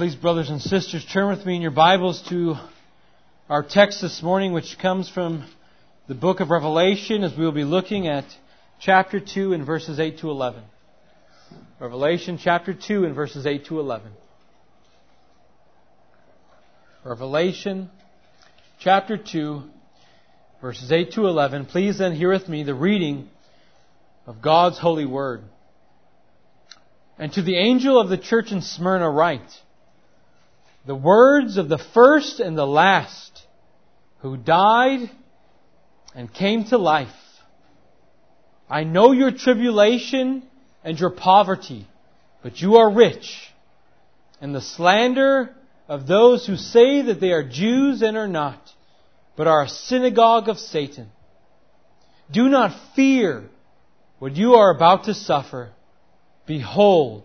Please, brothers and sisters, turn with me in your Bibles to our text this morning, which comes from the book of Revelation, as we will be looking at chapter 2 and verses 8 to 11. Revelation chapter 2 and verses 8 to 11. Revelation chapter 2, verses 8 to 11. Please then hear with me the reading of God's holy word. And to the angel of the church in Smyrna write, the words of the first and the last who died and came to life. I know your tribulation and your poverty, but you are rich, and the slander of those who say that they are Jews and are not, but are a synagogue of Satan. Do not fear what you are about to suffer. Behold,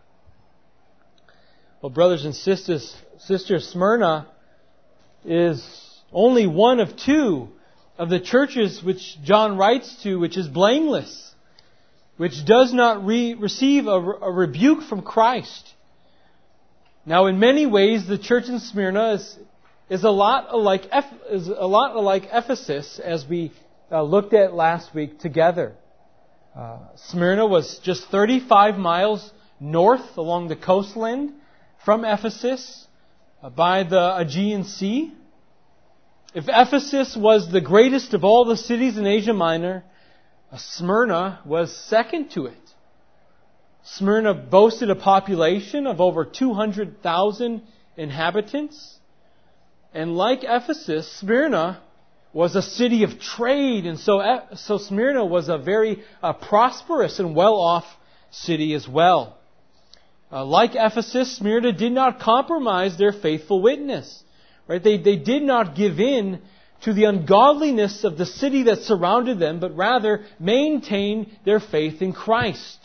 Well, brothers and sisters, Sister Smyrna is only one of two of the churches which John writes to, which is blameless, which does not re- receive a, a rebuke from Christ. Now, in many ways, the church in Smyrna is, is a lot like is a lot like Ephesus, as we uh, looked at last week together. Uh, Smyrna was just 35 miles north along the coastland from Ephesus uh, by the Aegean Sea. If Ephesus was the greatest of all the cities in Asia Minor, uh, Smyrna was second to it. Smyrna boasted a population of over 200,000 inhabitants. And like Ephesus, Smyrna was a city of trade, and so, so Smyrna was a very uh, prosperous and well-off city as well. Uh, like Ephesus, Smyrna did not compromise their faithful witness. Right? They, they did not give in to the ungodliness of the city that surrounded them, but rather maintained their faith in Christ.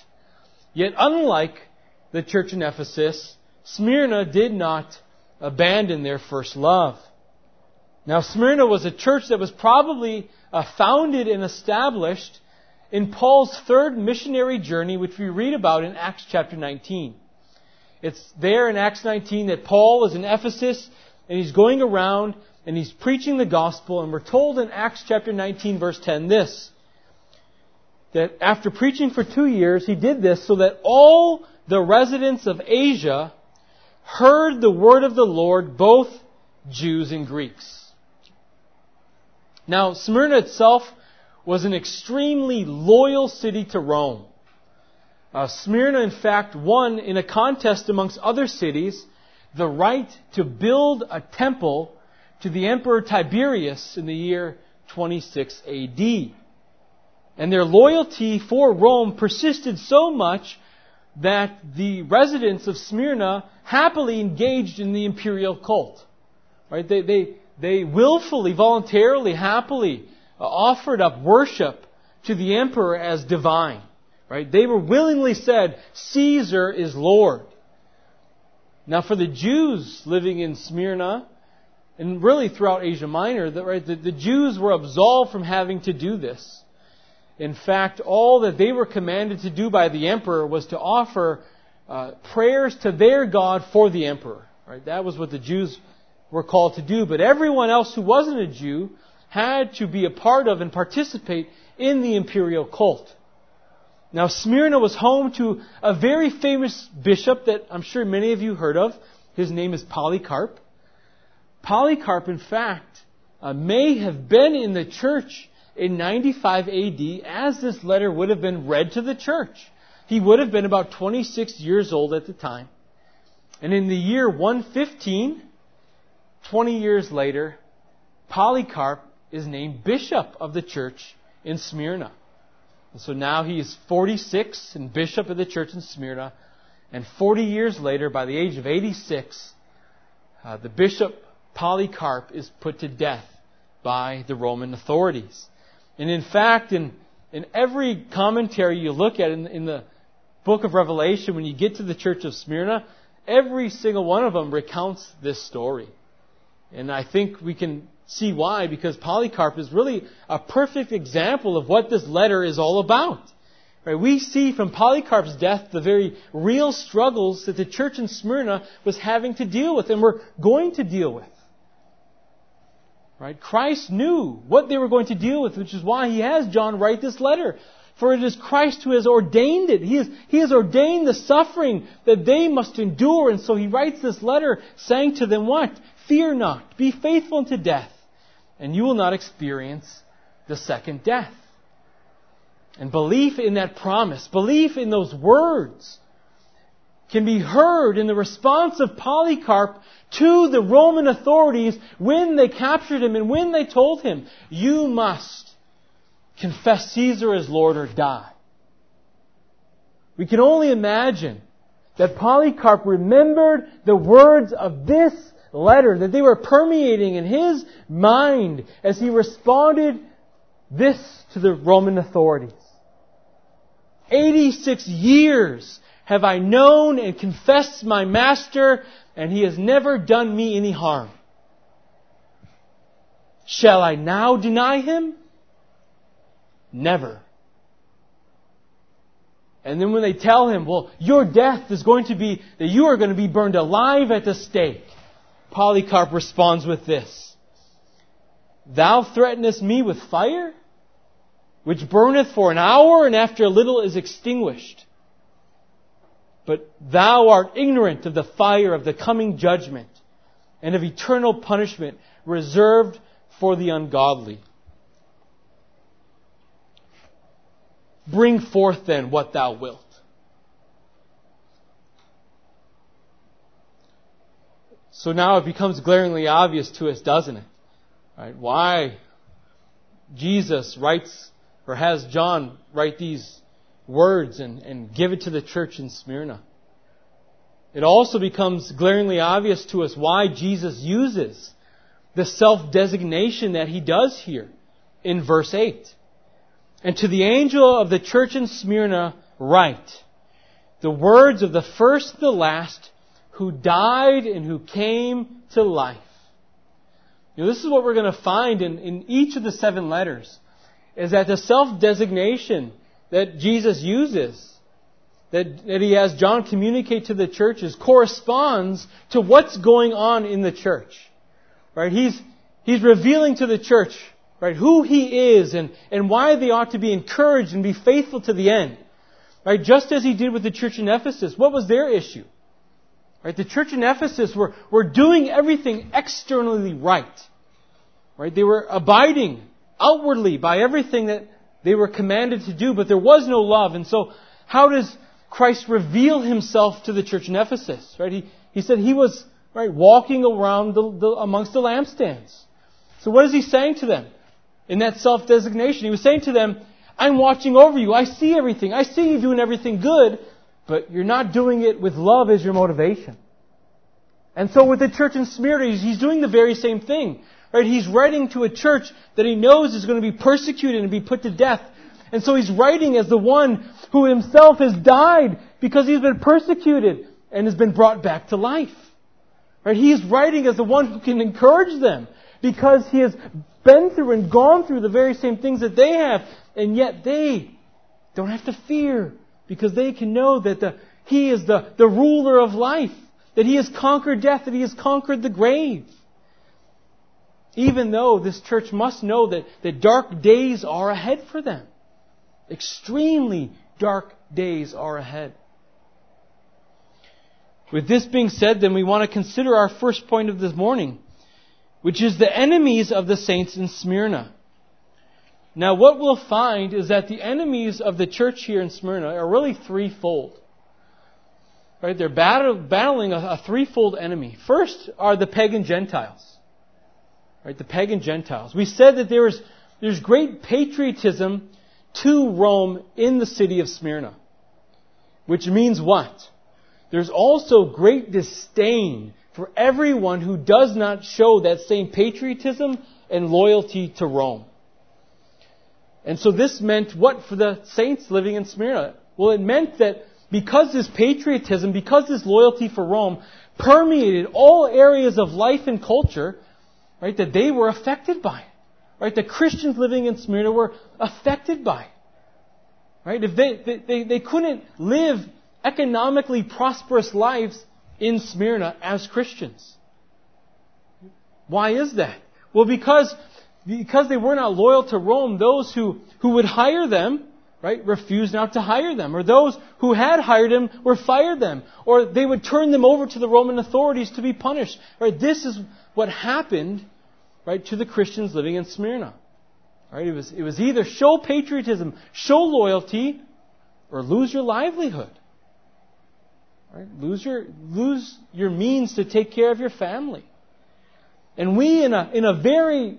Yet unlike the church in Ephesus, Smyrna did not abandon their first love. Now, Smyrna was a church that was probably uh, founded and established in Paul's third missionary journey, which we read about in Acts chapter 19. It's there in Acts 19 that Paul is in Ephesus and he's going around and he's preaching the gospel, and we're told in Acts chapter 19, verse 10 this that after preaching for two years, he did this so that all the residents of Asia heard the word of the Lord, both Jews and Greeks. Now, Smyrna itself was an extremely loyal city to Rome. Uh, Smyrna, in fact, won in a contest amongst other cities the right to build a temple to the Emperor Tiberius in the year 26 AD. And their loyalty for Rome persisted so much that the residents of Smyrna happily engaged in the imperial cult. Right? They, they, they willfully, voluntarily, happily uh, offered up worship to the emperor as divine. Right? They were willingly said, Caesar is Lord. Now for the Jews living in Smyrna, and really throughout Asia Minor, the, right, the, the Jews were absolved from having to do this. In fact, all that they were commanded to do by the emperor was to offer uh, prayers to their God for the emperor. Right? That was what the Jews were called to do. But everyone else who wasn't a Jew had to be a part of and participate in the imperial cult. Now, Smyrna was home to a very famous bishop that I'm sure many of you heard of. His name is Polycarp. Polycarp, in fact, uh, may have been in the church in 95 AD as this letter would have been read to the church. He would have been about 26 years old at the time. And in the year 115, 20 years later, Polycarp is named bishop of the church in Smyrna. And so now he is 46 and bishop of the church in Smyrna. And 40 years later, by the age of 86, uh, the bishop Polycarp is put to death by the Roman authorities. And in fact, in, in every commentary you look at in, in the book of Revelation, when you get to the church of Smyrna, every single one of them recounts this story. And I think we can see why, because Polycarp is really a perfect example of what this letter is all about. Right? We see from Polycarp's death the very real struggles that the church in Smyrna was having to deal with and were going to deal with. Right? Christ knew what they were going to deal with, which is why he has John write this letter. For it is Christ who has ordained it. He has, he has ordained the suffering that they must endure. And so he writes this letter saying to them what? Fear not. Be faithful unto death. And you will not experience the second death. And belief in that promise, belief in those words, can be heard in the response of Polycarp to the Roman authorities when they captured him and when they told him, You must confess Caesar as Lord or die. We can only imagine that Polycarp remembered the words of this letter, that they were permeating in his mind as he responded this to the Roman authorities. 86 years have I known and confessed my master, and he has never done me any harm. Shall I now deny him? Never. And then when they tell him, well, your death is going to be that you are going to be burned alive at the stake, Polycarp responds with this Thou threatenest me with fire? which burneth for an hour and after a little is extinguished. But thou art ignorant of the fire of the coming judgment and of eternal punishment reserved for the ungodly. Bring forth then what thou wilt. So now it becomes glaringly obvious to us, doesn't it? Right? Why Jesus writes or has John write these words and, and give it to the church in Smyrna. It also becomes glaringly obvious to us why Jesus uses the self-designation that he does here in verse 8. And to the angel of the church in Smyrna write, the words of the first and the last who died and who came to life. You know, this is what we're going to find in, in each of the seven letters is that the self-designation that Jesus uses, that, that he has John communicate to the churches, corresponds to what's going on in the church. Right? He's, he's revealing to the church, right, who he is and, and why they ought to be encouraged and be faithful to the end. Right? Just as he did with the church in Ephesus. What was their issue? Right? The church in Ephesus were, were doing everything externally right. Right? They were abiding outwardly by everything that they were commanded to do, but there was no love. And so, how does Christ reveal himself to the church in Ephesus? Right? He, he said he was right walking around the, the, amongst the lampstands. So what is he saying to them in that self-designation? He was saying to them, I'm watching over you. I see everything. I see you doing everything good, but you're not doing it with love as your motivation. And so with the church in Smyrna, he's doing the very same thing. Right? He's writing to a church that he knows is going to be persecuted and be put to death. And so he's writing as the one who himself has died because he's been persecuted and has been brought back to life. Right? He's writing as the one who can encourage them because he has been through and gone through the very same things that they have, and yet they don't have to fear because they can know that the, he is the, the ruler of life, that he has conquered death, that he has conquered the grave. Even though this church must know that, that dark days are ahead for them. Extremely dark days are ahead. With this being said, then we want to consider our first point of this morning, which is the enemies of the saints in Smyrna. Now, what we'll find is that the enemies of the church here in Smyrna are really threefold. Right? They're battling a, a threefold enemy. First are the pagan Gentiles right, the pagan Gentiles. We said that there is, there's great patriotism to Rome in the city of Smyrna. Which means what? There's also great disdain for everyone who does not show that same patriotism and loyalty to Rome. And so this meant what for the saints living in Smyrna? Well, it meant that because this patriotism, because this loyalty for Rome permeated all areas of life and culture, right, that they were affected by it. Right? The Christians living in Smyrna were affected by it. Right? If they, they, they couldn't live economically prosperous lives in Smyrna as Christians. Why is that? Well, because, because they were not loyal to Rome, those who, who would hire them, right, refused not to hire them. Or those who had hired them were fired them. Or they would turn them over to the Roman authorities to be punished. Right? This is what happened, right, to the Christians living in Smyrna. Right? It was, it was either show patriotism, show loyalty, or lose your livelihood. Right? Lose your, lose your means to take care of your family. And we, in a, in a very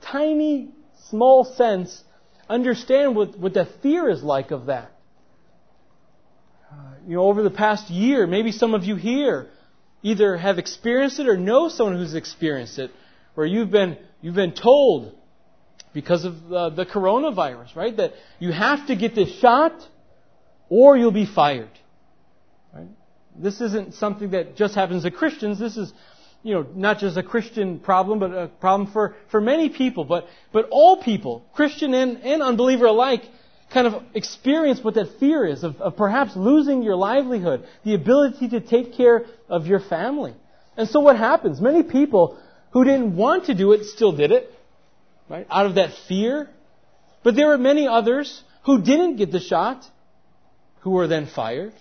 tiny, small sense, understand what, what the fear is like of that. Uh, you know, over the past year, maybe some of you here either have experienced it or know someone who's experienced it, where you've been, you've been told because of uh, the coronavirus, right, that you have to get this shot or you'll be fired. Right? This isn't something that just happens to Christians. This is you know, not just a Christian problem, but a problem for, for many people. But, but all people, Christian and, and unbeliever alike, kind of experience what that fear is of, of perhaps losing your livelihood, the ability to take care of your family. And so what happens? Many people who didn't want to do it still did it, right? Out of that fear. But there were many others who didn't get the shot, who were then fired.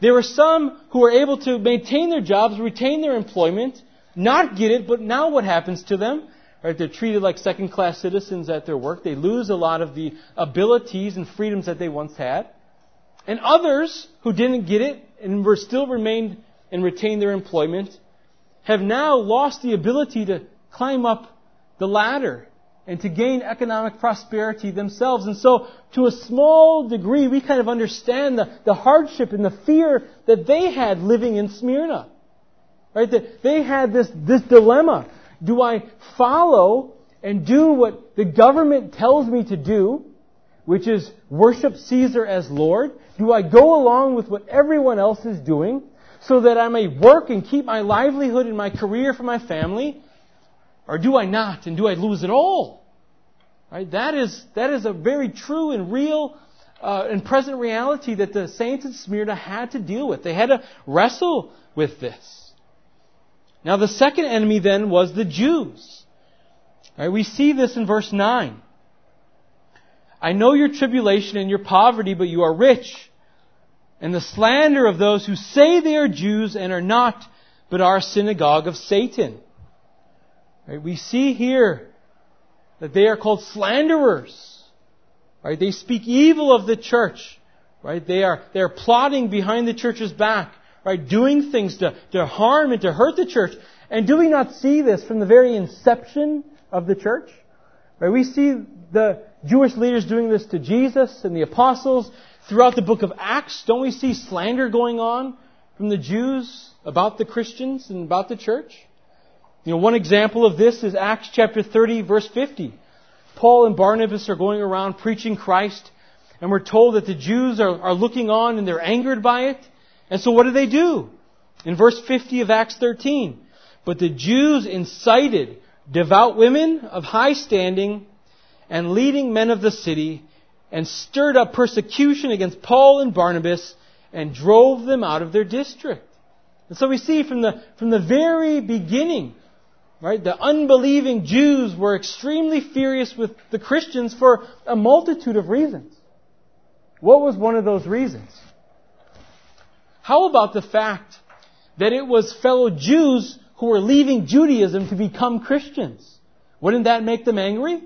There were some who were able to maintain their jobs, retain their employment, not get it, but now what happens to them? Right, they're treated like second class citizens at their work. They lose a lot of the abilities and freedoms that they once had. And others who didn't get it and were still remained and retained their employment have now lost the ability to climb up the ladder and to gain economic prosperity themselves. And so, to a small degree, we kind of understand the, the hardship and the fear that they had living in Smyrna. Right? That they had this, this dilemma. Do I follow and do what the government tells me to do, which is worship Caesar as Lord? Do I go along with what everyone else is doing so that I may work and keep my livelihood and my career for my family? Or do I not? And do I lose it all? Right? That is, that is a very true and real uh, and present reality that the saints in Smyrna had to deal with. They had to wrestle with this. Now the second enemy then was the Jews. Right? We see this in verse 9. I know your tribulation and your poverty, but you are rich. And the slander of those who say they are Jews and are not, but are a synagogue of Satan. Right? We see here that they are called slanderers. Right? They speak evil of the church. Right? They are, they are plotting behind the church's back. Right? Doing things to, to harm and to hurt the church. And do we not see this from the very inception of the church? Right? We see the Jewish leaders doing this to Jesus and the apostles. Throughout the book of Acts, don't we see slander going on from the Jews about the Christians and about the church? You know, one example of this is Acts chapter 30 verse 50. Paul and Barnabas are going around preaching Christ, and we're told that the Jews are, are looking on and they're angered by it. And so what do they do? In verse 50 of Acts 13, but the Jews incited devout women of high standing and leading men of the city and stirred up persecution against Paul and Barnabas and drove them out of their district. And so we see from the, from the very beginning Right? The unbelieving Jews were extremely furious with the Christians for a multitude of reasons. What was one of those reasons? How about the fact that it was fellow Jews who were leaving Judaism to become Christians? Wouldn't that make them angry?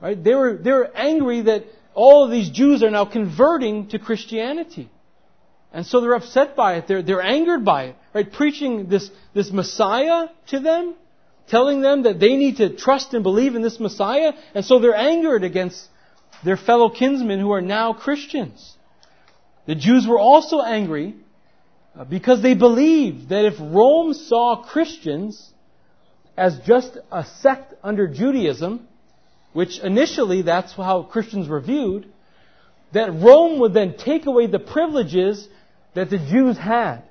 Right? They were, they were angry that all of these Jews are now converting to Christianity. And so they're upset by it. They're, they're angered by it. Right? Preaching this, this Messiah to them telling them that they need to trust and believe in this Messiah, and so they're angered against their fellow kinsmen who are now Christians. The Jews were also angry Uh, because they believed that if Rome saw Christians as just a sect under Judaism, which initially that's how Christians were viewed, that Rome would then take away the privileges that the Jews had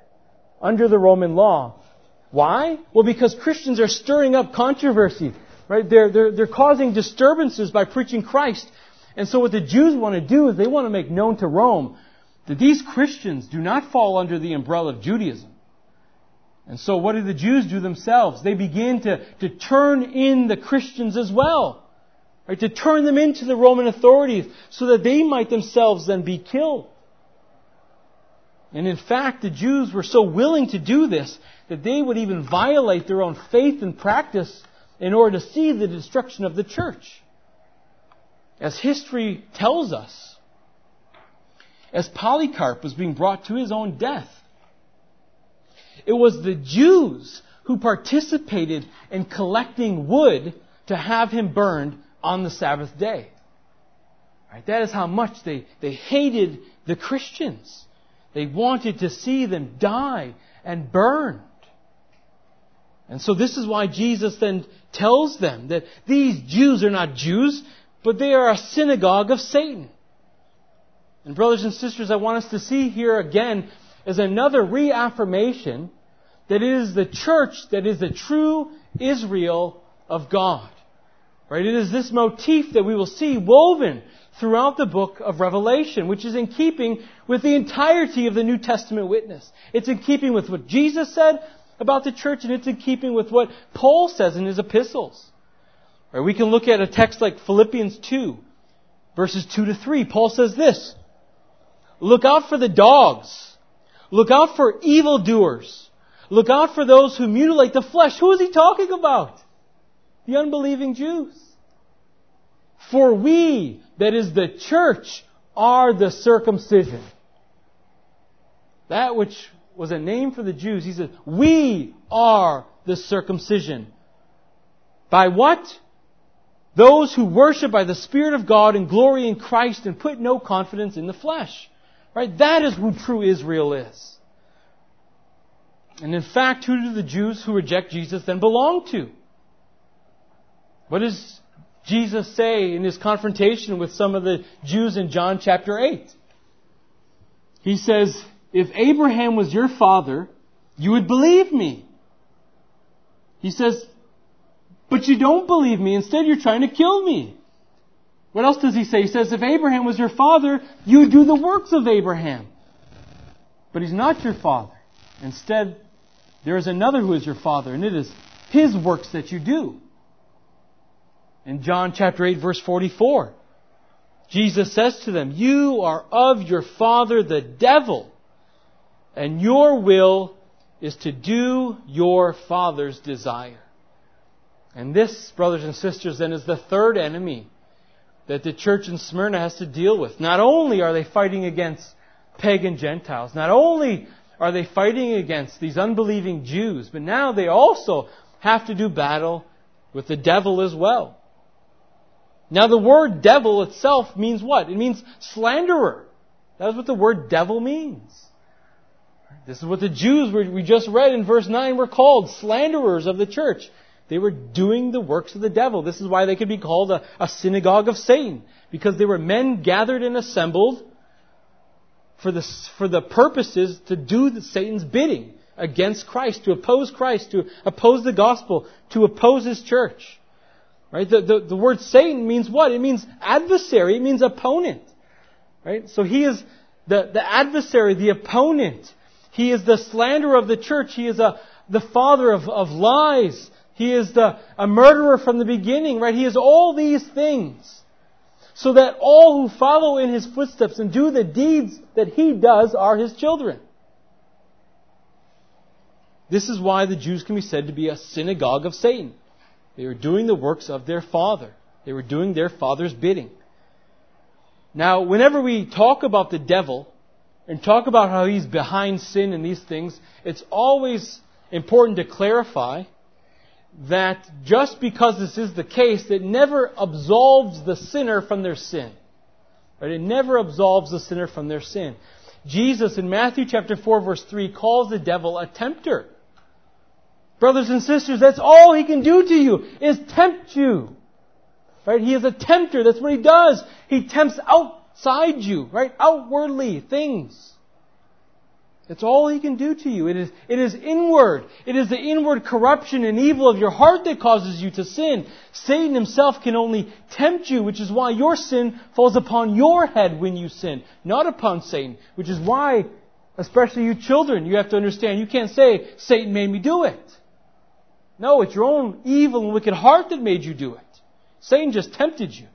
under the Roman law. Why? Well, because Christians are stirring up controversy, right? They're, they're, they're causing disturbances by preaching Christ. And so what the Jews want to do is they want to make known to Rome that these Christians do not fall under the umbrella of Judaism. And so what do the Jews do themselves? They begin to, to turn in the Christians as well. Right, to turn them into the Roman authorities so that they might themselves then be killed. And in fact, the Jews were so willing to do this that they would even violate their own faith and practice in order to see the destruction of the church. As history tells us, as Polycarp was being brought to his own death, it was the Jews who participated in collecting wood to have him burned on the Sabbath day. Right? That is how much they, they hated the Christians. They wanted to see them die and burned. And so this is why Jesus then tells them that these Jews are not Jews, but they are a synagogue of Satan. And brothers and sisters, I want us to see here again as another reaffirmation that it is the church that is the true Israel of God. Right? It is this motif that we will see woven throughout the book of Revelation, which is in keeping with the entirety of the New Testament witness. It's in keeping with what Jesus said about the church, and it's in keeping with what Paul says in his epistles. Right? We can look at a text like Philippians 2, verses 2 to 3. Paul says this, Look out for the dogs. Look out for evildoers. Look out for those who mutilate the flesh. Who is he talking about? the unbelieving Jews. For we, that is the church, are the circumcision. That which was a name for the Jews, he said, we are the circumcision. By what? Those who worship by the Spirit of God and glory in Christ and put no confidence in the flesh. Right? That is who true Israel is. And in fact, who do the Jews who reject Jesus then belong to? What does Jesus say in his confrontation with some of the Jews in John chapter 8? He says, If Abraham was your father, you would believe me. He says, But you don't believe me. Instead, you're trying to kill me. What else does he say? He says, If Abraham was your father, you would do the works of Abraham. But he's not your father. Instead, there is another who is your father, and it is his works that you do in John chapter 8 verse 44. Jesus says to them, You are of your father the devil, and your will is to do your father's desire. And this, brothers and sisters, then is the third enemy that the church in Smyrna has to deal with. Not only are they fighting against pagan Gentiles, not only are they fighting against these unbelieving Jews, but now they also have to do battle with the devil as well. Now the word devil itself means what? It means slanderer. That's what the word devil means. This is what the Jews we just read in verse 9 were called, slanderers of the church. They were doing the works of the devil. This is why they could be called a, a synagogue of Satan. Because they were men gathered and assembled for the, for the purposes to do the, Satan's bidding against Christ, to oppose Christ, to oppose the gospel, to oppose his church. Right? The, the, the word Satan means what? It means adversary. It means opponent. Right? So he is the, the adversary, the opponent. He is the slanderer of the church. He is a, the father of, of lies. He is the, a murderer from the beginning, right? He is all these things. So that all who follow in his footsteps and do the deeds that he does are his children. This is why the Jews can be said to be a synagogue of Satan. They were doing the works of their father. They were doing their father's bidding. Now, whenever we talk about the devil and talk about how he's behind sin and these things, it's always important to clarify that just because this is the case, it never absolves the sinner from their sin. Right? It never absolves the sinner from their sin. Jesus in Matthew chapter 4 verse 3 calls the devil a tempter. Brothers and sisters, that's all he can do to you, is tempt you. Right? He is a tempter. That's what he does. He tempts outside you, right? Outwardly things. That's all he can do to you. It is, it is inward. It is the inward corruption and evil of your heart that causes you to sin. Satan himself can only tempt you, which is why your sin falls upon your head when you sin, not upon Satan. Which is why, especially you children, you have to understand, you can't say, Satan made me do it. No, it's your own evil and wicked heart that made you do it. Satan just tempted you.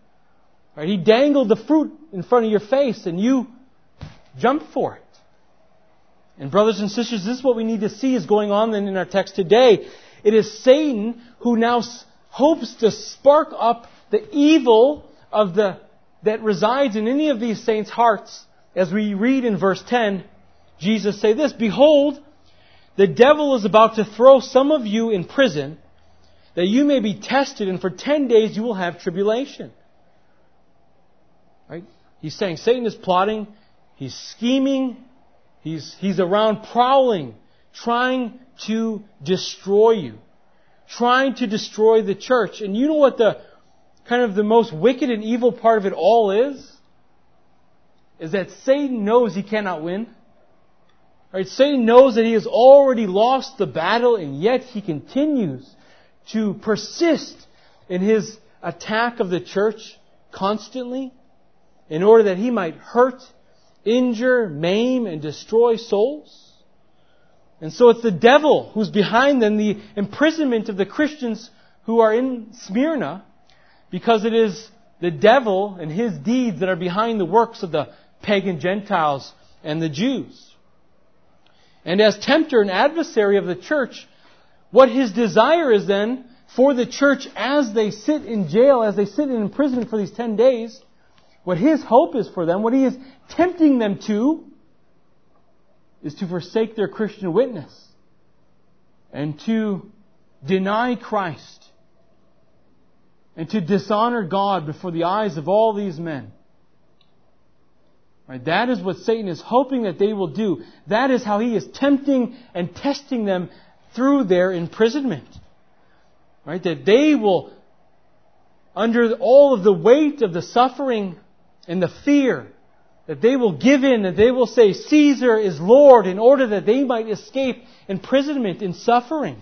Right? He dangled the fruit in front of your face and you jumped for it. And brothers and sisters, this is what we need to see is going on then in our text today. It is Satan who now hopes to spark up the evil of the, that resides in any of these saints' hearts. As we read in verse 10, Jesus say this, Behold, the devil is about to throw some of you in prison that you may be tested and for 10 days you will have tribulation. He's saying Satan is plotting, he's scheming, he's, he's around prowling, trying to destroy you, trying to destroy the church. And you know what the kind of the most wicked and evil part of it all is? Is that Satan knows he cannot win. Right? Satan knows that he has already lost the battle and yet he continues to persist in his attack of the church constantly in order that he might hurt, injure, maim, and destroy souls. And so it's the devil who's behind then the imprisonment of the Christians who are in Smyrna because it is the devil and his deeds that are behind the works of the pagan Gentiles and the Jews. And as tempter and adversary of the church, what his desire is then for the church as they sit in jail, as they sit in imprisonment for these 10 days, what his hope is for them, what he is tempting them to, is to forsake their Christian witness and to deny Christ and to dishonor God before the eyes of all these men. Right? That is what Satan is hoping that they will do. That is how he is tempting and testing them through their imprisonment. Right? That they will, under all of the weight of the suffering and the fear, that they will give in, that they will say, Caesar is Lord, in order that they might escape imprisonment and suffering.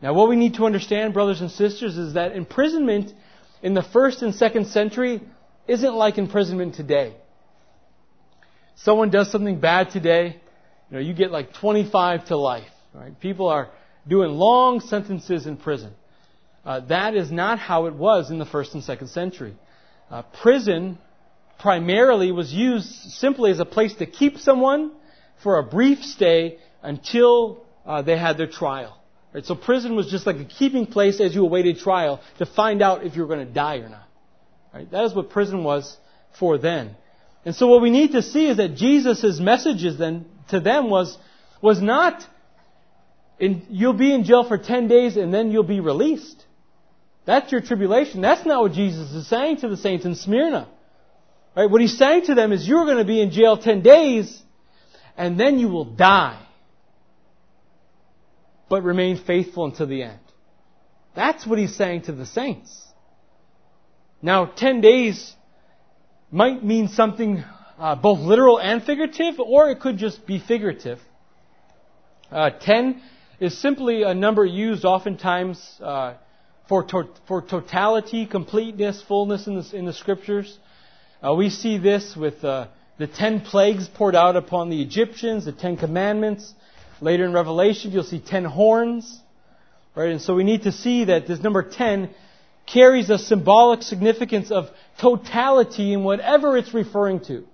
Now, what we need to understand, brothers and sisters, is that imprisonment in the first and second century isn't like imprisonment today. Someone does something bad today, you know, you get like 25 to life. Right? People are doing long sentences in prison. Uh, that is not how it was in the first and second century. Uh, prison primarily was used simply as a place to keep someone for a brief stay until uh, they had their trial. Right? So prison was just like a keeping place as you awaited trial to find out if you were going to die or not. Right? That is what prison was for then. And so what we need to see is that Jesus' messages then to them was, was not in, you'll be in jail for 10 days and then you'll be released. That's your tribulation. That's not what Jesus is saying to the saints in Smyrna. Right? What he's saying to them is you're going to be in jail 10 days and then you will die. But remain faithful until the end. That's what he's saying to the saints. Now, 10 days might mean something uh, both literal and figurative, or it could just be figurative. Uh, 10 is simply a number used oftentimes uh, for, to- for totality, completeness, fullness in the, in the scriptures. Uh, we see this with uh, the 10 plagues poured out upon the Egyptians, the 10 commandments. Later in Revelation, you'll see 10 horns. Right? And so we need to see that this number 10 carries a symbolic significance of totality in whatever it's referring to.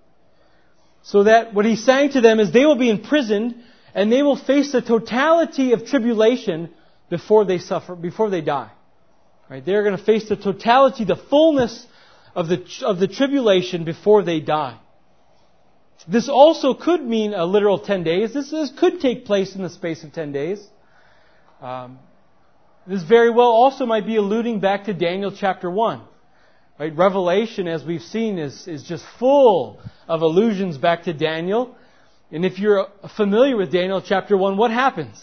So that what he's saying to them is they will be imprisoned and they will face the totality of tribulation before they suffer, before they die. Right? They're going to face the totality, the fullness of the, of the tribulation before they die. This also could mean a literal 10 days. This, this could take place in the space of 10 days. Um, this very well also might be alluding back to Daniel chapter 1. Right? Revelation, as we've seen, is, is just full of allusions back to Daniel. And if you're familiar with Daniel chapter 1, what happens?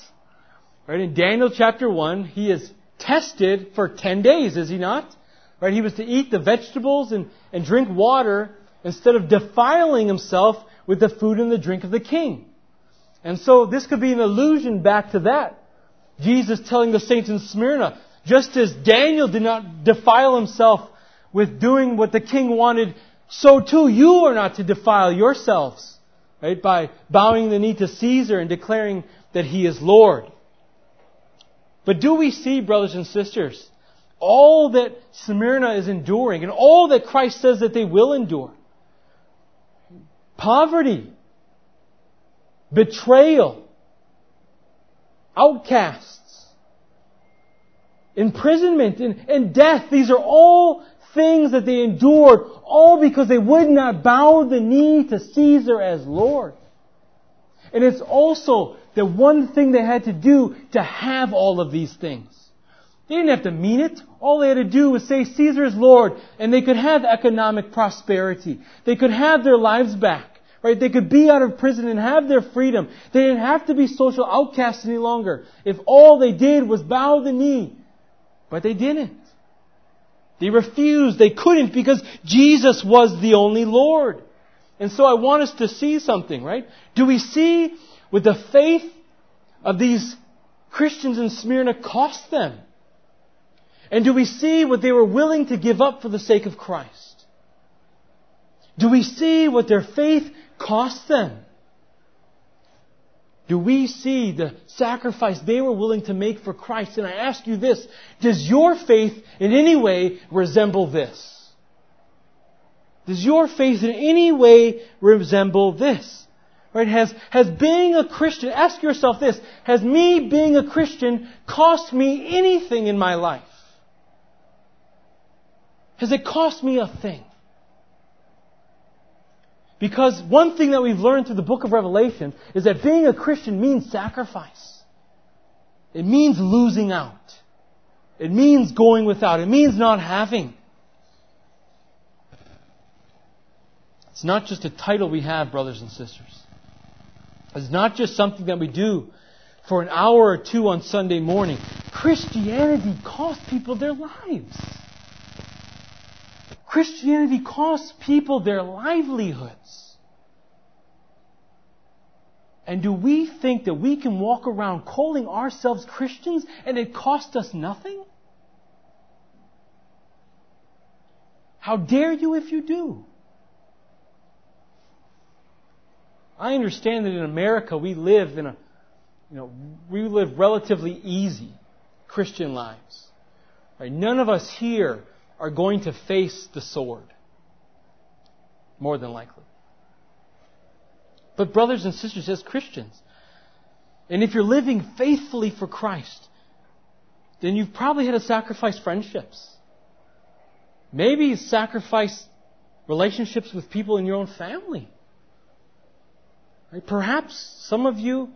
Right? In Daniel chapter 1, he is tested for 10 days, is he not? Right? He was to eat the vegetables and, and drink water instead of defiling himself with the food and the drink of the king. And so this could be an allusion back to that. Jesus telling the saints in Smyrna, just as Daniel did not defile himself with doing what the king wanted, so too you are not to defile yourselves, right, by bowing the knee to Caesar and declaring that he is Lord. But do we see, brothers and sisters, all that Smyrna is enduring and all that Christ says that they will endure? Poverty, betrayal, outcasts, imprisonment, and, and death. These are all things that they endured, all because they would not bow the knee to Caesar as Lord. And it's also the one thing they had to do to have all of these things. They didn't have to mean it. All they had to do was say Caesar is Lord, and they could have economic prosperity. They could have their lives back. Right? They could be out of prison and have their freedom. They didn't have to be social outcasts any longer. If all they did was bow the knee. But they didn't. They refused. They couldn't because Jesus was the only Lord. And so I want us to see something, right? Do we see what the faith of these Christians in Smyrna cost them? And do we see what they were willing to give up for the sake of Christ? Do we see what their faith cost them? Do we see the sacrifice they were willing to make for Christ? And I ask you this, does your faith in any way resemble this? Does your faith in any way resemble this? Right? Has, has being a Christian, ask yourself this, has me being a Christian cost me anything in my life? Has it cost me a thing? Because one thing that we've learned through the book of Revelation is that being a Christian means sacrifice. It means losing out. It means going without. It means not having. It's not just a title we have, brothers and sisters. It's not just something that we do for an hour or two on Sunday morning. Christianity costs people their lives. Christianity costs people their livelihoods. And do we think that we can walk around calling ourselves Christians and it costs us nothing? How dare you if you do? I understand that in America we live in a, you know, we live relatively easy Christian lives. Right? None of us here are going to face the sword. More than likely. But, brothers and sisters, as Christians, and if you're living faithfully for Christ, then you've probably had to sacrifice friendships. Maybe sacrifice relationships with people in your own family. Perhaps some of you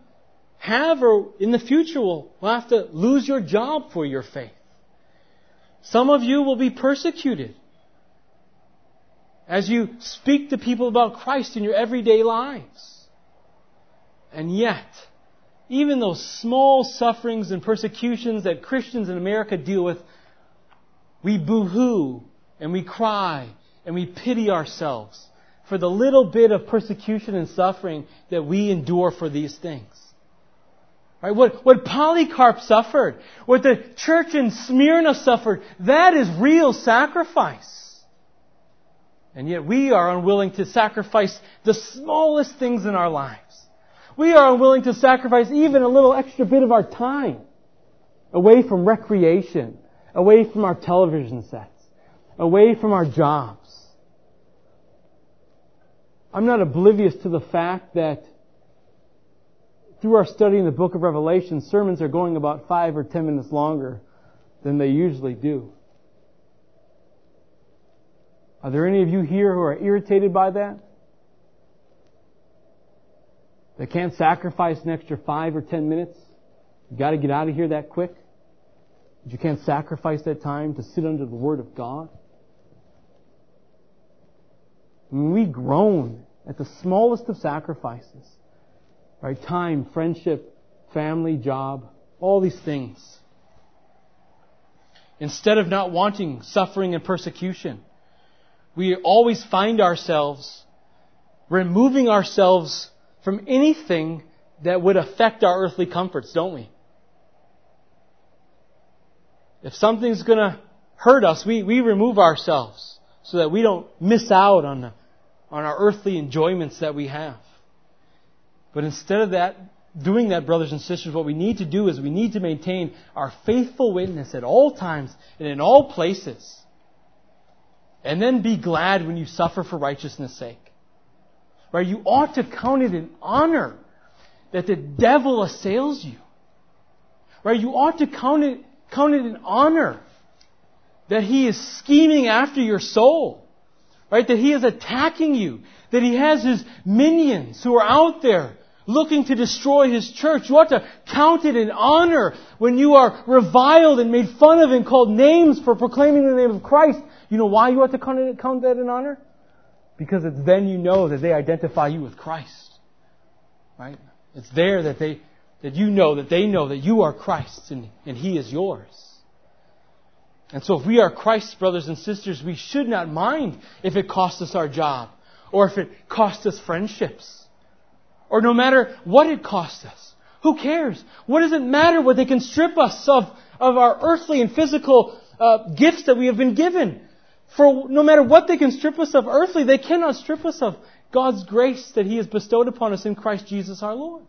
have or in the future will, will have to lose your job for your faith. Some of you will be persecuted as you speak to people about Christ in your everyday lives. And yet, even those small sufferings and persecutions that Christians in America deal with, we boo-hoo and we cry and we pity ourselves for the little bit of persecution and suffering that we endure for these things. Right? What, what Polycarp suffered, what the church in Smyrna suffered, that is real sacrifice. And yet we are unwilling to sacrifice the smallest things in our lives. We are unwilling to sacrifice even a little extra bit of our time away from recreation, away from our television sets, away from our jobs. I'm not oblivious to the fact that through our study in the book of Revelation, sermons are going about five or ten minutes longer than they usually do. Are there any of you here who are irritated by that? They can't sacrifice an extra five or ten minutes? You gotta get out of here that quick? You can't sacrifice that time to sit under the Word of God? We groan at the smallest of sacrifices, right? Time, friendship, family, job, all these things. Instead of not wanting suffering and persecution, we always find ourselves removing ourselves from anything that would affect our earthly comforts, don't we? If something's to hurt us, we, we remove ourselves so that we don't miss out on, the, on our earthly enjoyments that we have. But instead of that, doing that, brothers and sisters, what we need to do is we need to maintain our faithful witness at all times and in all places. And then be glad when you suffer for righteousness' sake. Right? You ought to count it an honor that the devil assails you. Right? You ought to count it, count it an honor that he is scheming after your soul. Right? That he is attacking you. That he has his minions who are out there looking to destroy his church. You ought to count it an honor when you are reviled and made fun of and called names for proclaiming the name of Christ. You know why you ought to count, it, count that an honor? Because it's then you know that they identify you with Christ. Right? It's there that they, that you know, that they know that you are Christ's and, and He is yours. And so if we are Christ's brothers and sisters, we should not mind if it costs us our job, or if it costs us friendships, or no matter what it costs us. Who cares? What does it matter what they can strip us of, of our earthly and physical uh, gifts that we have been given? For no matter what they can strip us of earthly, they cannot strip us of God's grace that He has bestowed upon us in Christ Jesus our Lord.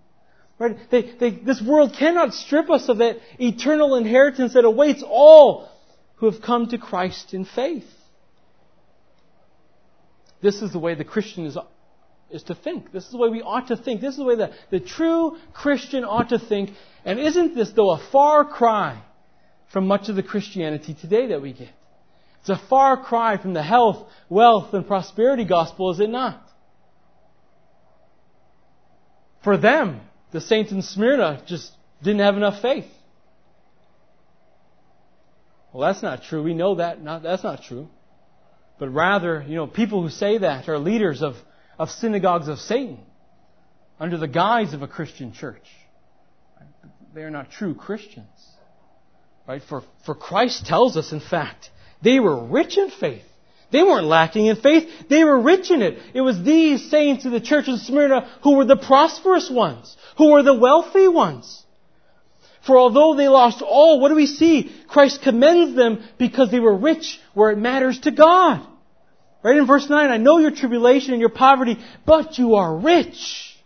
Right? They, they, this world cannot strip us of that eternal inheritance that awaits all who have come to Christ in faith. This is the way the Christian is, is to think. This is the way we ought to think. This is the way the, the true Christian ought to think. And isn't this, though, a far cry from much of the Christianity today that we get? It's a far cry from the health, wealth, and prosperity gospel, is it not? For them, the saints in Smyrna just didn't have enough faith. Well, that's not true. We know that. Not, that's not true. But rather, you know, people who say that are leaders of, of synagogues of Satan under the guise of a Christian church. They are not true Christians. Right? For, for Christ tells us, in fact, they were rich in faith. They weren't lacking in faith. They were rich in it. It was these saints of the church of Smyrna who were the prosperous ones, who were the wealthy ones. For although they lost all, what do we see? Christ commends them because they were rich where it matters to God. Right in verse 9, I know your tribulation and your poverty, but you are rich.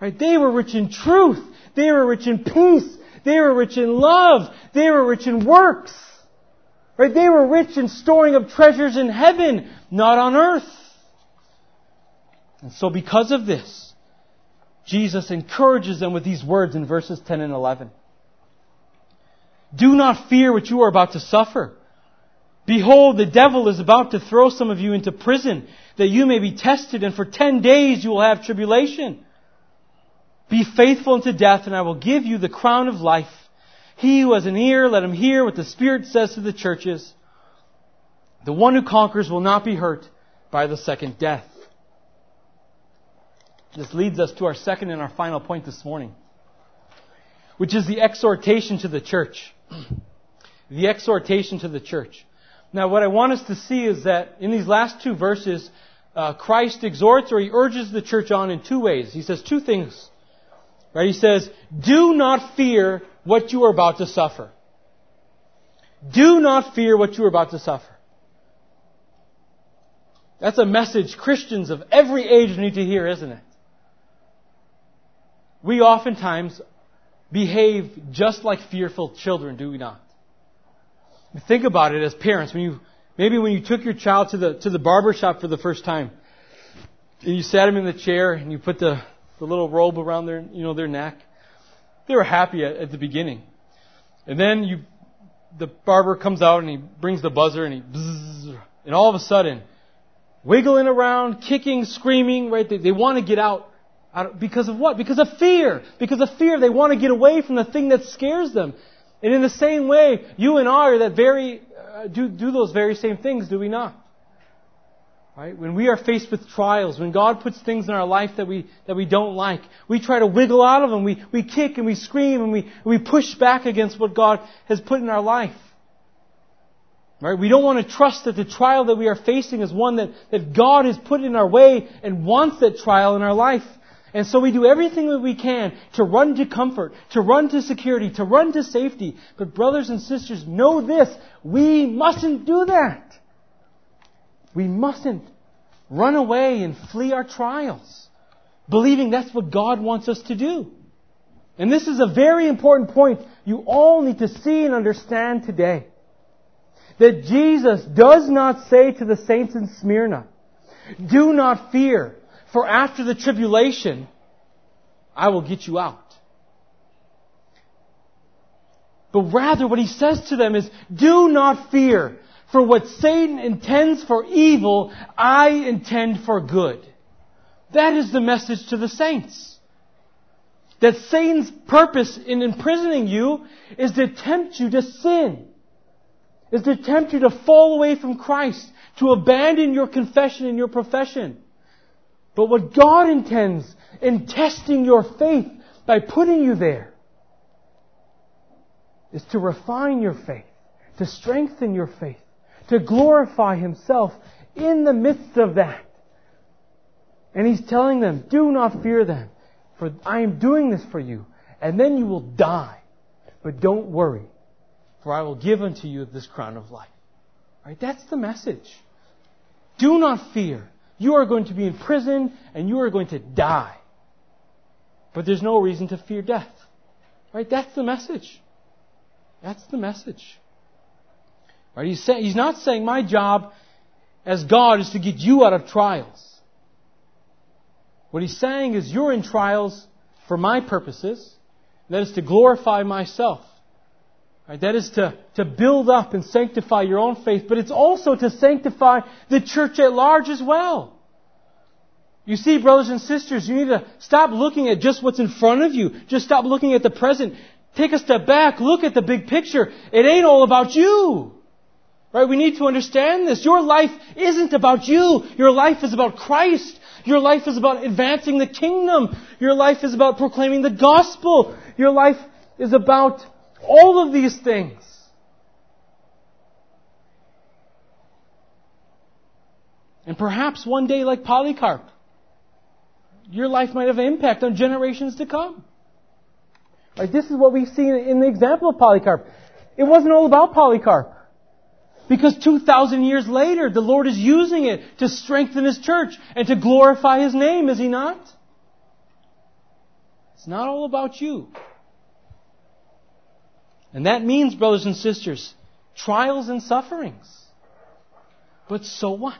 Right? They were rich in truth. They were rich in peace. They were rich in love. They were rich in works. Right? They were rich in storing up treasures in heaven, not on earth. And so because of this, Jesus encourages them with these words in verses 10 and 11. Do not fear what you are about to suffer. Behold, the devil is about to throw some of you into prison that you may be tested and for ten days you will have tribulation. Be faithful unto death and I will give you the crown of life. He who has an ear, let him hear what the Spirit says to the churches. The one who conquers will not be hurt by the second death. This leads us to our second and our final point this morning, which is the exhortation to the church. The exhortation to the church. Now, what I want us to see is that in these last two verses, uh, Christ exhorts or he urges the church on in two ways. He says two things. Right? He says, do not fear what you are about to suffer. Do not fear what you are about to suffer. That's a message Christians of every age need to hear, isn't it? We oftentimes behave just like fearful children, do we not? Think about it as parents. When you, maybe when you took your child to the, to the barber shop for the first time, and you sat him in the chair and you put the, the little robe around their, you know, their neck, they were happy at, at the beginning. And then you, the barber comes out and he brings the buzzer and he, bzzz, and all of a sudden, wiggling around, kicking, screaming, right? They, they want to get out because of what? Because of fear. Because of fear, they want to get away from the thing that scares them. And in the same way, you and I are that very, uh, do, do those very same things, do we not? Right? When we are faced with trials, when God puts things in our life that we, that we don't like, we try to wiggle out of them. We, we kick and we scream and we, we push back against what God has put in our life. Right? We don't want to trust that the trial that we are facing is one that, that God has put in our way and wants that trial in our life. And so we do everything that we can to run to comfort, to run to security, to run to safety. But brothers and sisters, know this. We mustn't do that. We mustn't run away and flee our trials, believing that's what God wants us to do. And this is a very important point you all need to see and understand today. That Jesus does not say to the saints in Smyrna, do not fear, for after the tribulation, I will get you out. But rather what he says to them is, do not fear, for what Satan intends for evil, I intend for good. That is the message to the saints. That Satan's purpose in imprisoning you is to tempt you to sin. Is to tempt you to fall away from Christ, to abandon your confession and your profession. But what God intends in testing your faith by putting you there is to refine your faith, to strengthen your faith, to glorify Himself in the midst of that. And He's telling them, do not fear them, for I am doing this for you, and then you will die. But don't worry, for I will give unto you this crown of life. Right? That's the message. Do not fear. You are going to be in prison and you are going to die. But there's no reason to fear death. Right? That's the message. That's the message. Right? He's, say, he's not saying my job as God is to get you out of trials. What he's saying is you're in trials for my purposes. That is to glorify myself. Right? That is to, to build up and sanctify your own faith, but it's also to sanctify the church at large as well. You see, brothers and sisters, you need to stop looking at just what's in front of you. Just stop looking at the present. Take a step back, look at the big picture. It ain't all about you. Right? We need to understand this. Your life isn't about you. Your life is about Christ. Your life is about advancing the kingdom. Your life is about proclaiming the gospel. Your life is about all of these things. And perhaps one day, like Polycarp, your life might have an impact on generations to come. Right, this is what we see in the example of Polycarp. It wasn't all about Polycarp. Because 2,000 years later, the Lord is using it to strengthen His church and to glorify His name, is He not? It's not all about you. And that means, brothers and sisters, trials and sufferings. But so what?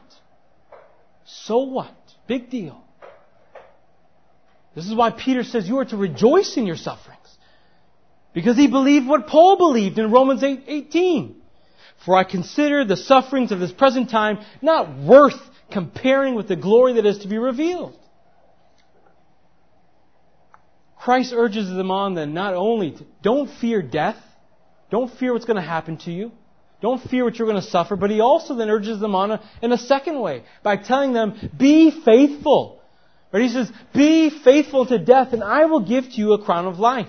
So what? Big deal. This is why Peter says you are to rejoice in your sufferings. Because he believed what Paul believed in Romans 8, 18. For I consider the sufferings of this present time not worth comparing with the glory that is to be revealed. Christ urges them on then not only to, don't fear death, don't fear what's going to happen to you. Don't fear what you're going to suffer. But he also then urges them on in a second way by telling them, be faithful. But he says, be faithful to death and I will give to you a crown of life.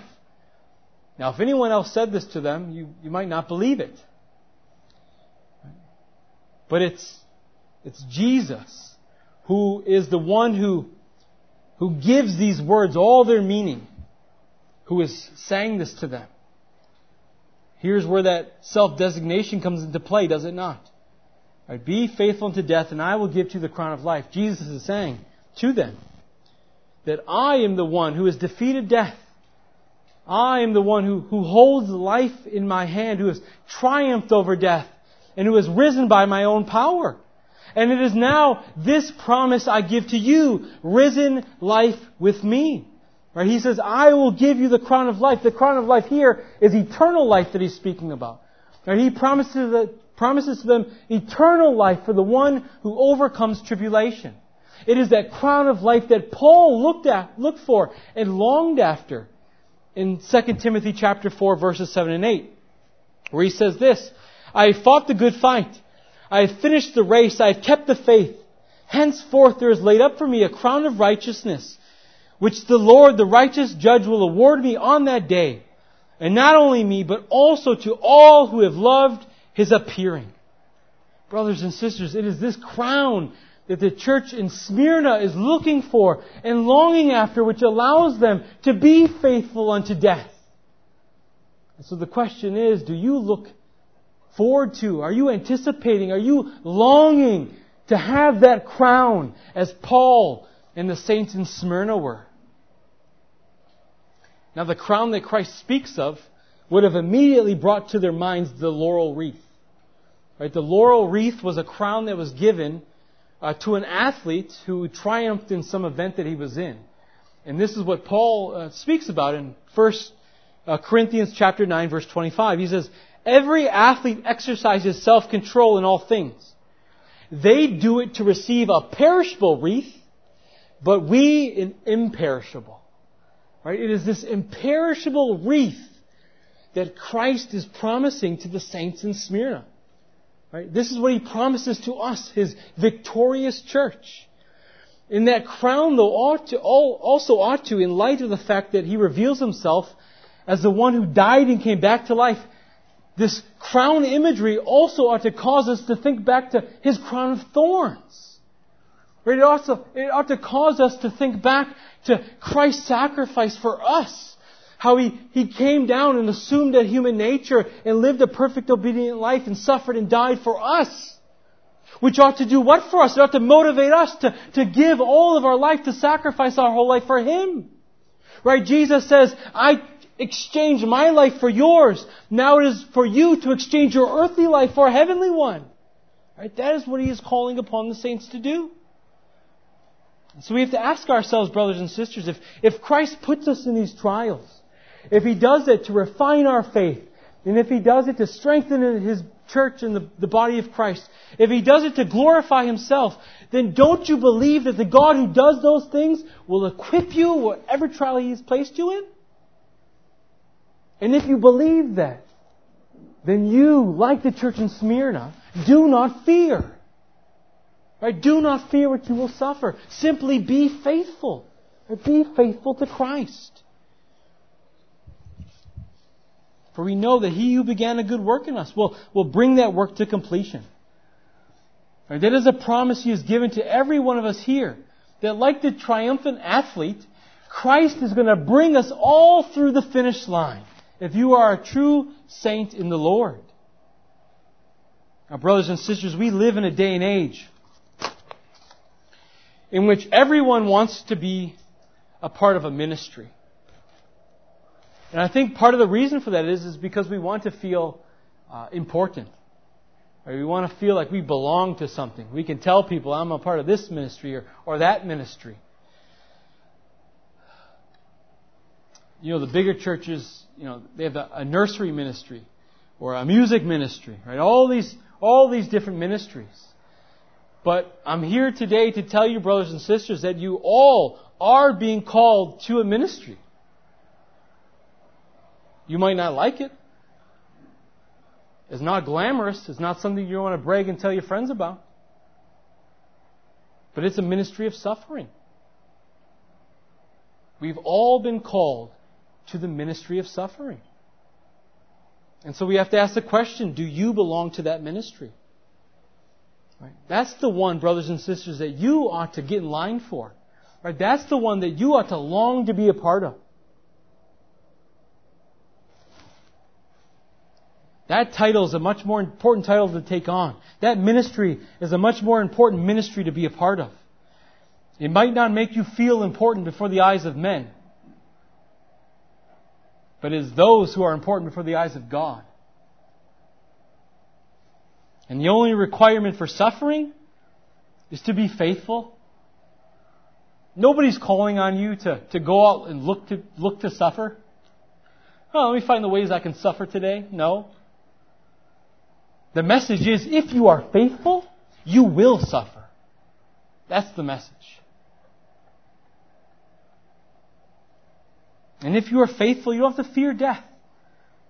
Now, if anyone else said this to them, you, you might not believe it. But it's, it's Jesus who is the one who, who gives these words all their meaning, who is saying this to them. Here's where that self-designation comes into play, does it not? Right, be faithful unto death, and I will give to you the crown of life. Jesus is saying to them that I am the one who has defeated death. I am the one who, who holds life in my hand, who has triumphed over death, and who has risen by my own power. And it is now this promise I give to you, risen life with me. Right? He says, I will give you the crown of life. The crown of life here is eternal life that he's speaking about. Right? He promises, promises to them eternal life for the one who overcomes tribulation. It is that crown of life that Paul looked at, looked for, and longed after in 2 Timothy chapter 4 verses 7 and 8. Where he says this, I have fought the good fight. I have finished the race. I have kept the faith. Henceforth there is laid up for me a crown of righteousness, which the Lord, the righteous judge, will award me on that day. And not only me, but also to all who have loved his appearing. Brothers and sisters, it is this crown that the church in Smyrna is looking for and longing after, which allows them to be faithful unto death. And so the question is, do you look forward to, are you anticipating, are you longing to have that crown as Paul and the saints in Smyrna were? Now, the crown that Christ speaks of would have immediately brought to their minds the laurel wreath. Right? The laurel wreath was a crown that was given uh, to an athlete who triumphed in some event that he was in. And this is what Paul uh, speaks about in 1 uh, Corinthians chapter 9 verse 25. He says, Every athlete exercises self-control in all things. They do it to receive a perishable wreath, but we an imperishable. Right? It is this imperishable wreath that Christ is promising to the saints in Smyrna. Right? This is what he promises to us, his victorious church. And that crown, though, ought to, also ought to, in light of the fact that he reveals himself as the one who died and came back to life, this crown imagery also ought to cause us to think back to his crown of thorns. Right? It, also, it ought to cause us to think back to Christ's sacrifice for us. How he, he came down and assumed that human nature and lived a perfect obedient life and suffered and died for us. Which ought to do what for us? It ought to motivate us to, to give all of our life, to sacrifice our whole life for Him. Right? Jesus says, I exchanged my life for yours. Now it is for you to exchange your earthly life for a heavenly one. Right? That is what He is calling upon the saints to do. So we have to ask ourselves, brothers and sisters, if, if Christ puts us in these trials, if He does it to refine our faith, and if He does it to strengthen His church and the, the body of Christ, if He does it to glorify Himself, then don't you believe that the God who does those things will equip you whatever trial He has placed you in? And if you believe that, then you, like the church in Smyrna, do not fear. Right? Do not fear what you will suffer. Simply be faithful. Right? Be faithful to Christ. For we know that he who began a good work in us will, will bring that work to completion. Right? That is a promise he has given to every one of us here. That like the triumphant athlete, Christ is going to bring us all through the finish line. If you are a true saint in the Lord. Now, brothers and sisters, we live in a day and age in which everyone wants to be a part of a ministry. And I think part of the reason for that is, is because we want to feel uh, important. Or we want to feel like we belong to something. We can tell people, I'm a part of this ministry or, or that ministry. You know, the bigger churches, you know, they have a, a nursery ministry or a music ministry, right? All these, all these different ministries. But I'm here today to tell you, brothers and sisters, that you all are being called to a ministry. You might not like it. It's not glamorous. It's not something you want to brag and tell your friends about. But it's a ministry of suffering. We've all been called to the ministry of suffering. And so we have to ask the question, do you belong to that ministry? Right? That's the one, brothers and sisters, that you ought to get in line for. Right? That's the one that you ought to long to be a part of. That title is a much more important title to take on. That ministry is a much more important ministry to be a part of. It might not make you feel important before the eyes of men, but it is those who are important before the eyes of God. And the only requirement for suffering is to be faithful. Nobody's calling on you to, to go out and look to, look to suffer. Oh, let me find the ways I can suffer today. No. The message is if you are faithful, you will suffer. That's the message. And if you are faithful, you don't have to fear death.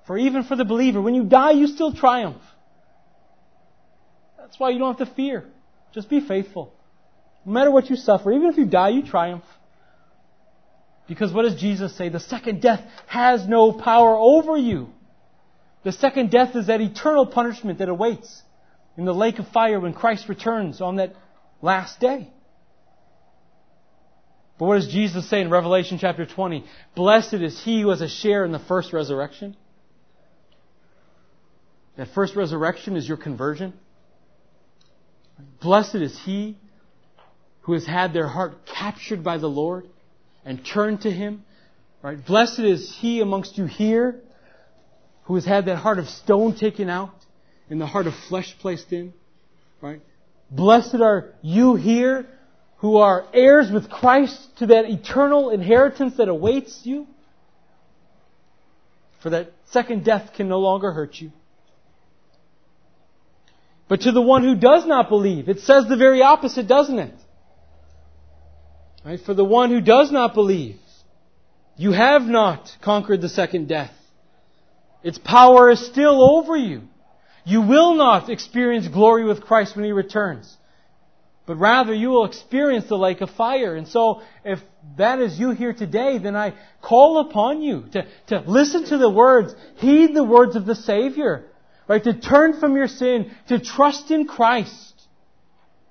For even for the believer, when you die, you still triumph. That's why you don't have to fear. Just be faithful. No matter what you suffer, even if you die, you triumph. Because what does Jesus say? The second death has no power over you. The second death is that eternal punishment that awaits in the lake of fire when Christ returns on that last day. But what does Jesus say in Revelation chapter 20? Blessed is he who has a share in the first resurrection. That first resurrection is your conversion. Blessed is he who has had their heart captured by the Lord and turned to him. Right? Blessed is he amongst you here who has had that heart of stone taken out and the heart of flesh placed in. Right? Blessed are you here who are heirs with Christ to that eternal inheritance that awaits you. For that second death can no longer hurt you. But to the one who does not believe, it says the very opposite, doesn't it? Right? For the one who does not believe, you have not conquered the second death. Its power is still over you. You will not experience glory with Christ when He returns. But rather, you will experience the lake of fire. And so, if that is you here today, then I call upon you to, to listen to the words, heed the words of the Savior. Right? To turn from your sin, to trust in Christ.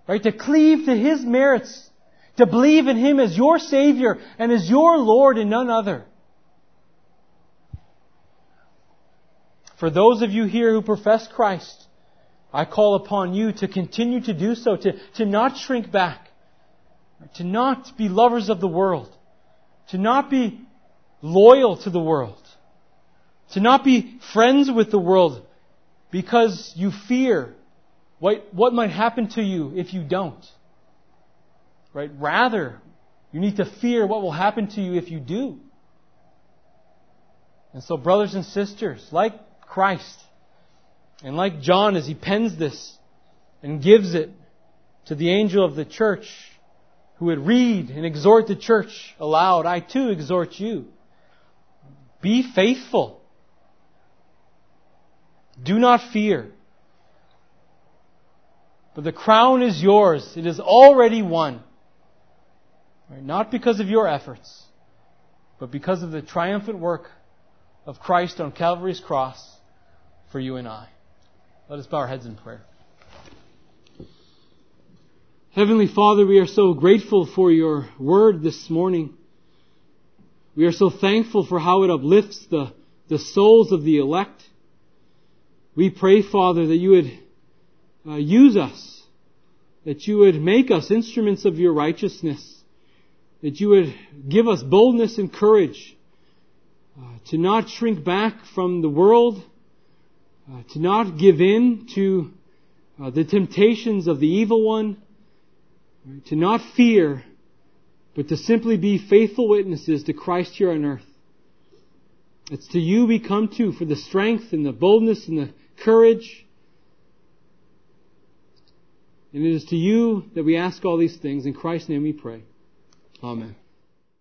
Right? To cleave to His merits to believe in Him as your Savior and as your Lord and none other. For those of you here who profess Christ, I call upon you to continue to do so, to, to not shrink back, to not be lovers of the world, to not be loyal to the world, to not be friends with the world because you fear what, what might happen to you if you don't. Right? Rather, you need to fear what will happen to you if you do. And so, brothers and sisters, like Christ, and like John as he pens this and gives it to the angel of the church who would read and exhort the church aloud, I too exhort you. Be faithful. Do not fear. But the crown is yours. It is already won. Not because of your efforts, but because of the triumphant work of Christ on Calvary's cross for you and I. Let us bow our heads in prayer. Heavenly Father, we are so grateful for your word this morning. We are so thankful for how it uplifts the, the souls of the elect. We pray, Father, that you would uh, use us, that you would make us instruments of your righteousness that you would give us boldness and courage uh, to not shrink back from the world, uh, to not give in to uh, the temptations of the evil one, right? to not fear, but to simply be faithful witnesses to Christ here on earth. It's to you we come to for the strength and the boldness and the courage. And it is to you that we ask all these things. In Christ's name we pray. Amen.